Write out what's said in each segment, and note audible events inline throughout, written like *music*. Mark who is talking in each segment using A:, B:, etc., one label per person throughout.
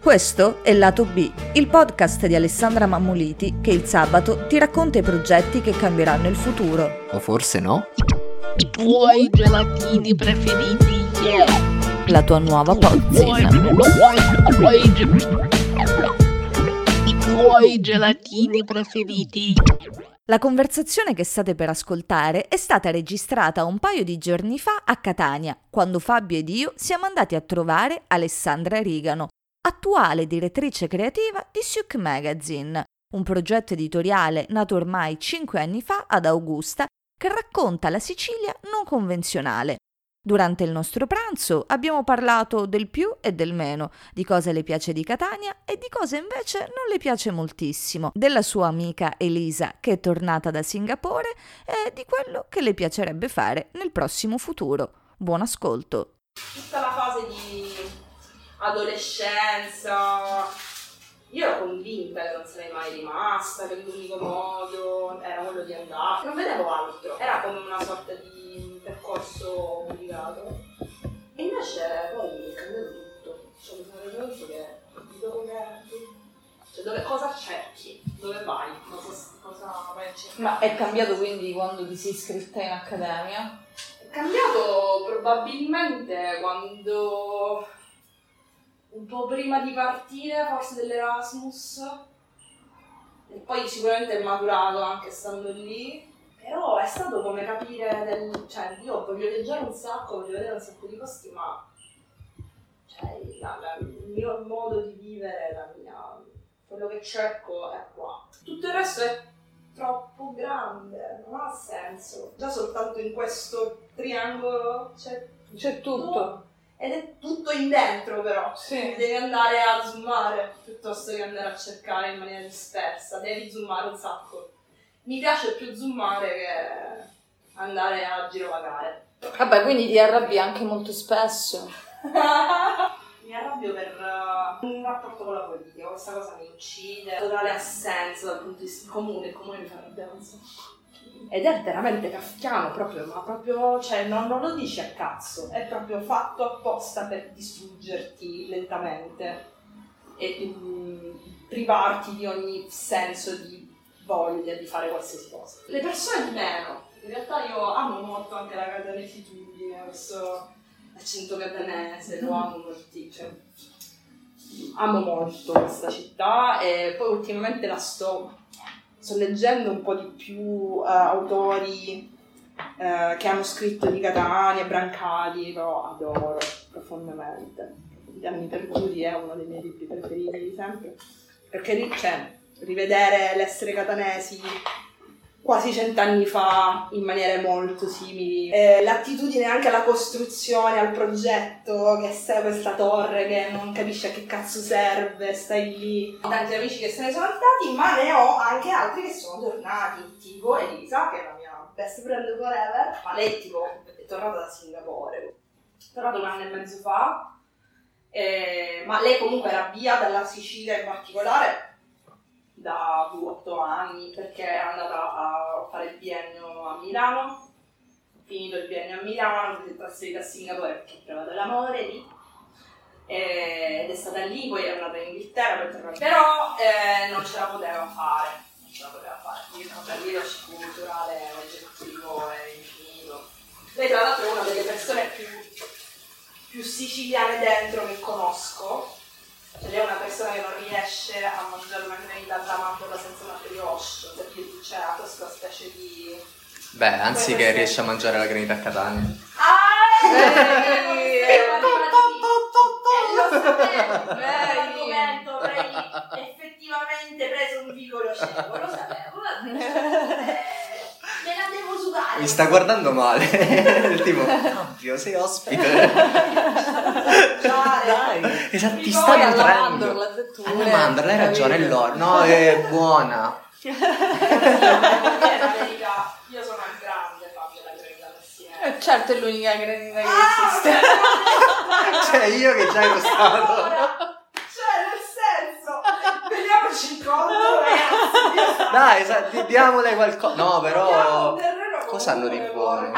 A: Questo è Lato B, il podcast di Alessandra Mammoliti che il sabato ti racconta i progetti che cambieranno il futuro.
B: O forse no?
C: I tuoi gelatini preferiti.
A: La tua nuova pozzina.
C: I tuoi gelatini preferiti.
A: La conversazione che state per ascoltare è stata registrata un paio di giorni fa a Catania, quando Fabio ed io siamo andati a trovare Alessandra Rigano, attuale direttrice creativa di Siuk Magazine, un progetto editoriale nato ormai cinque anni fa ad Augusta che racconta la Sicilia non convenzionale. Durante il nostro pranzo abbiamo parlato del più e del meno, di cosa le piace di Catania e di cosa invece non le piace moltissimo, della sua amica Elisa che è tornata da Singapore e di quello che le piacerebbe fare nel prossimo futuro. Buon ascolto!
D: tutta la fase di adolescenza. Io ero convinta che non sarei mai rimasta, che l'unico modo era quello di andare. Non vedevo altro, era come una sorta di percorso obbligato. E invece poi è cambiato tutto. Cioè mi sono reso conto che dove, cioè, dove cosa cerchi? Dove vai? Cosa, cosa vai a cercare?
E: Ma è cambiato quindi quando ti sei iscritta in accademia?
D: È cambiato probabilmente quando un po' prima di partire, forse dell'Erasmus. E poi sicuramente è maturato anche stando lì. Però è stato come capire del. cioè io voglio viaggiare un sacco, voglio vedere un sacco di posti, ma cioè, la- la- il mio modo di vivere, mia, quello che cerco è qua. Tutto il resto è troppo grande, non ha senso. Già soltanto in questo triangolo c'è
E: C'è tutto.
D: Ed è tutto in dentro però.
E: Sì.
D: Devi andare a zoomare piuttosto che andare a cercare in maniera dispersa, devi zoomare un sacco. Mi piace più zoomare che andare a girovagare.
E: Vabbè, quindi ti arrabbi anche molto spesso. *laughs*
D: mi arrabbio per uh, un rapporto con la politica, questa cosa mi uccide, totale assenza dal punto di vista comune, il comune mi fa arrabbiare un sacco. Ed è veramente kafkiano proprio, ma proprio, cioè non, non lo dici a cazzo, è proprio fatto apposta per distruggerti lentamente e mm, privarti di ogni senso di voglia di fare qualsiasi cosa. Le persone di meno, in realtà io amo molto anche la catanesitudine, questo accento catanese, lo amo moltissimo. Amo molto questa città e poi ultimamente la sto, sto leggendo un po' di più eh, autori eh, che hanno scritto di Catania, Brancali, lo adoro profondamente. Gli anni perduti è uno dei miei libri preferiti di sempre, perché lì c'è rivedere l'essere catanesi quasi cent'anni fa in maniere molto simili. Eh, l'attitudine anche alla costruzione, al progetto, che sei questa torre che non capisce a che cazzo serve, stai lì. Ho tanti amici che se ne sono andati, ma ne ho anche altri che sono tornati, tipo Elisa, che è la mia best friend forever, ma lei tipo è tornata da Singapore, è tornata un anno e mezzo fa, eh, ma lei comunque era via dalla Sicilia in particolare da otto anni perché è andata a fare il biennio a Milano, finito il biennio a Milano, si è trasferita a Singapore perché ha trovato l'amore lì ed è stata lì, poi è andata in Inghilterra per. Però eh, non ce la poteva fare, non ce la poteva fare, quindi vabbè, il leadership culturale è oggettivo è infinito. Lei tra l'altro è una delle persone più, più siciliane dentro che conosco, cioè lei è una persona che non riesce a mangiare una granita alla mandorla senza una brioche, perché c'è questa specie di...
B: Beh, anzi che riesci a mangiare la granita a Catania.
D: Ah! Eh,
E: eh.
D: lo sapevo, l'argomento avrei effettivamente preso un vicolo cieco, lo sapevo. Me la devo sudare.
B: Mi sta guardando male. Il *laughs* tipo, cambio, sei ospite.
D: Dai.
B: Esatto, ti
D: Mi
B: sta
D: poi
E: alla
B: nutrendo.
E: ha detto
B: Alla mandorla, hai ragione, è l'oro. No, è buona.
D: la verità, io sono un grande fan della granita messinese.
E: Eh, certo, è l'unica granita che
D: Ah,
E: esiste. *laughs*
B: Cioè, io che già ero stato.
D: Allora, cioè, nel senso, vediamoci in conto, ragazzi.
B: Dai, sa- di- diamole qualcosa. No, però. cosa hanno di buono?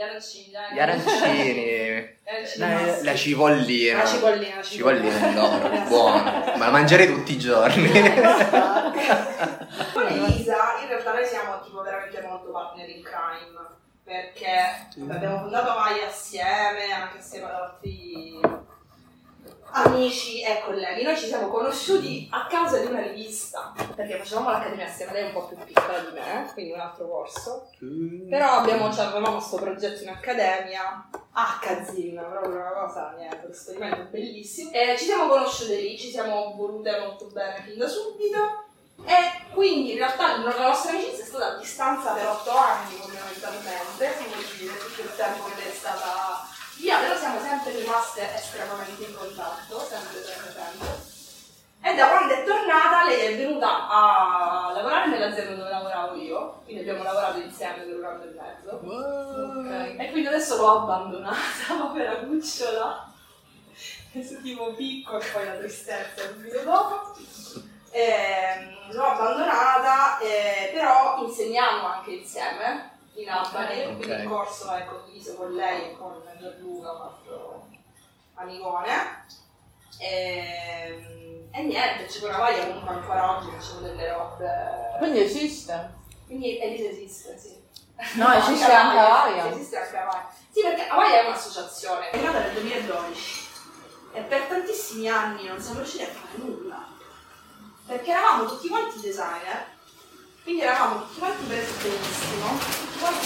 D: Gli arancini, dai.
B: Gli arancini. *laughs* La, la cipollina.
D: La cipollina, la
B: Cipollina
D: cipollina.
B: d'oro, *laughs* buono. Ma la mangerei tutti i giorni. *laughs*
D: Con Elisa, in realtà noi siamo tipo veramente molto partner in crime. Perché abbiamo fondato Vai assieme, anche assieme ad altri amici e colleghi. Noi ci siamo conosciuti a causa di una rivista, perché facevamo l'accademia assieme, lei è un po' più piccola di me, quindi un altro corso. Però abbiamo, cioè, avevamo questo progetto in accademia, a Kazin, proprio una cosa, niente, un esperimento bellissimo. E ci siamo conosciute lì, ci siamo volute molto bene fin da subito. E quindi in realtà la nostra amicizia è stata a distanza per otto anni fondamentalmente, quindi tutto il tempo che è stata via, però siamo sempre rimaste estremamente in contatto, sempre sempre sempre. E da quando è tornata lei è venuta a lavorare nell'azienda dove lavoravo io, quindi abbiamo lavorato insieme per un anno e mezzo. Ok. E quindi adesso l'ho abbandonata, *laughs* povera cucciola. Questo tipo picco e poi la tristezza subito dopo. Ehm, l'ho abbandonata, eh, però insegniamo anche insieme in Albany,
B: Ok.
D: quindi il corso è condiviso con lei e con Gianluca, un altro amicone. Ehm, E, niente, ci provai comunque ancora oggi facciamo delle robe.
E: Quindi esiste?
D: Quindi Elisa esiste, sì.
E: No, *laughs* esiste anche Havaia.
D: Esiste anche Havaia. Sì, perché Havaia è un'associazione, è nata nel 2012 e per tantissimi anni non siamo riusciti a fare nulla. Perché eravamo tutti quanti designer, quindi eravamo tutti quanti presi benissimo,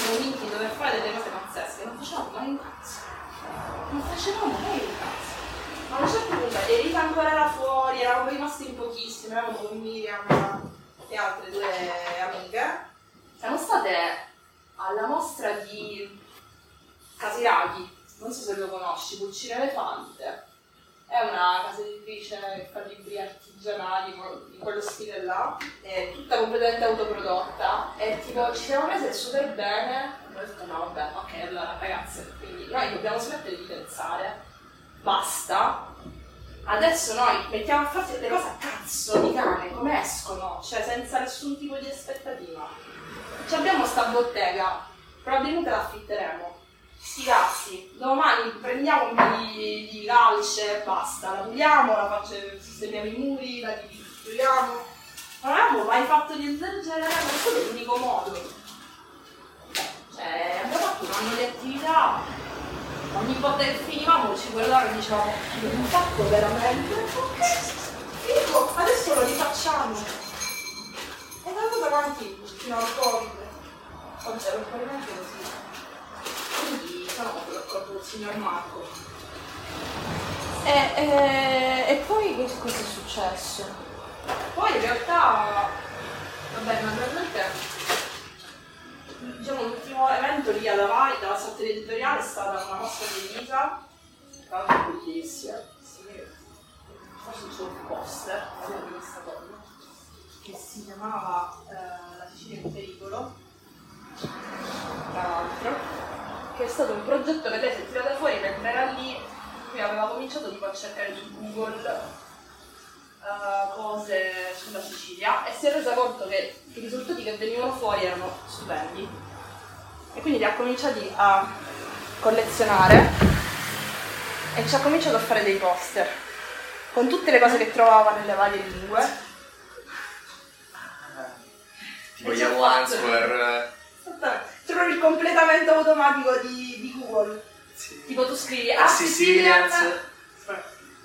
D: convinti di dover fare delle cose pazzesche, non facevamo mai un cazzo. Non facevamo mai un cazzo. Ma a un certo punto Elisa ancora era fuori, eravamo rimasti in pochissimi, eravamo con Miriam e altre due amiche. Siamo state alla mostra di Casiraghi, non so se lo conosci, Pulcine Elefante. È una casa editrice che fa libri artigianali in quello stile là, è tutta completamente autoprodotta e tipo ci siamo prese super bene. E ho detto no vabbè, ok allora ragazze, quindi noi dobbiamo smettere di pensare, basta. Adesso noi mettiamo a fare le cose a cazzo di cane, come escono, cioè senza nessun tipo di aspettativa. Ci abbiamo sta bottega, probabilmente la affitteremo. Sti cazzi, domani prendiamo un po' di, di calce e basta, la puliamo, la facciamo, sistemiamo i muri, la chiudiamo. Non abbiamo mai fatto niente del genere, questo è l'unico modo. Cioè, abbiamo fatto un anno di attività, ogni volta che finivamo ci guardavamo e dicevamo, abbiamo fatto veramente? Ok, figo, adesso lo rifacciamo. E da andata avanti fino al Covid. Oggi ero probabilmente così. Con il signor Marco.
E: E, e- e poi che cosa è successo?
D: Poi in realtà, vabbè, naturalmente, diciamo l'ultimo evento lì alla Vai, dalla sorte editoriale, è stata una mostra di Elisa, tra l'altro bellissima, sì, forse c'è un poster di questa cosa, che si chiamava eh, La Sicilia in pericolo, tra l'altro, che è stato un progetto che lei si è tirata fuori mentre era lì, qui aveva cominciato tipo a cercare su Google eh, cose sulla Sicilia e si è resa conto che i risultati che venivano fuori erano stupendi. E quindi li ha cominciati a collezionare e ci ha cominciato a fare dei poster con tutte le cose che trovava nelle varie lingue.
B: Tipo gli
D: ci c'è proprio il completamento automatico di, di Google
B: Sì.
D: tipo tu scrivi ah
B: Sicilians.
D: Sicilian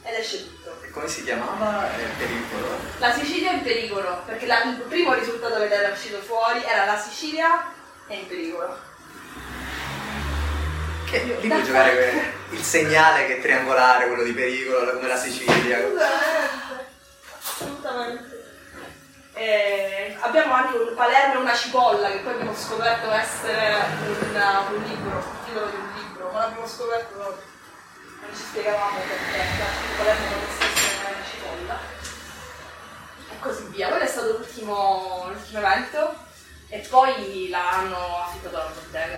D: ed esce tutto
B: E come si chiamava? Eh, pericolo.
D: La Sicilia è in pericolo, perché la- il primo risultato che era uscito fuori era la Sicilia è in pericolo.
B: Che lì puoi giocare con il segnale che è triangolare, quello di pericolo, come la Sicilia.
D: Assolutamente. Assolutamente. Eh, abbiamo anche un Palermo e una cipolla, che poi abbiamo scoperto essere un, un libro, il titolo di un libro, ma l'abbiamo scoperto. Non ci spiegavamo perché, il Palermo non stesse una cipolla. E così via. Quello è stato l'ultimo, l'ultimo evento. E poi l'hanno affittato alla bottega.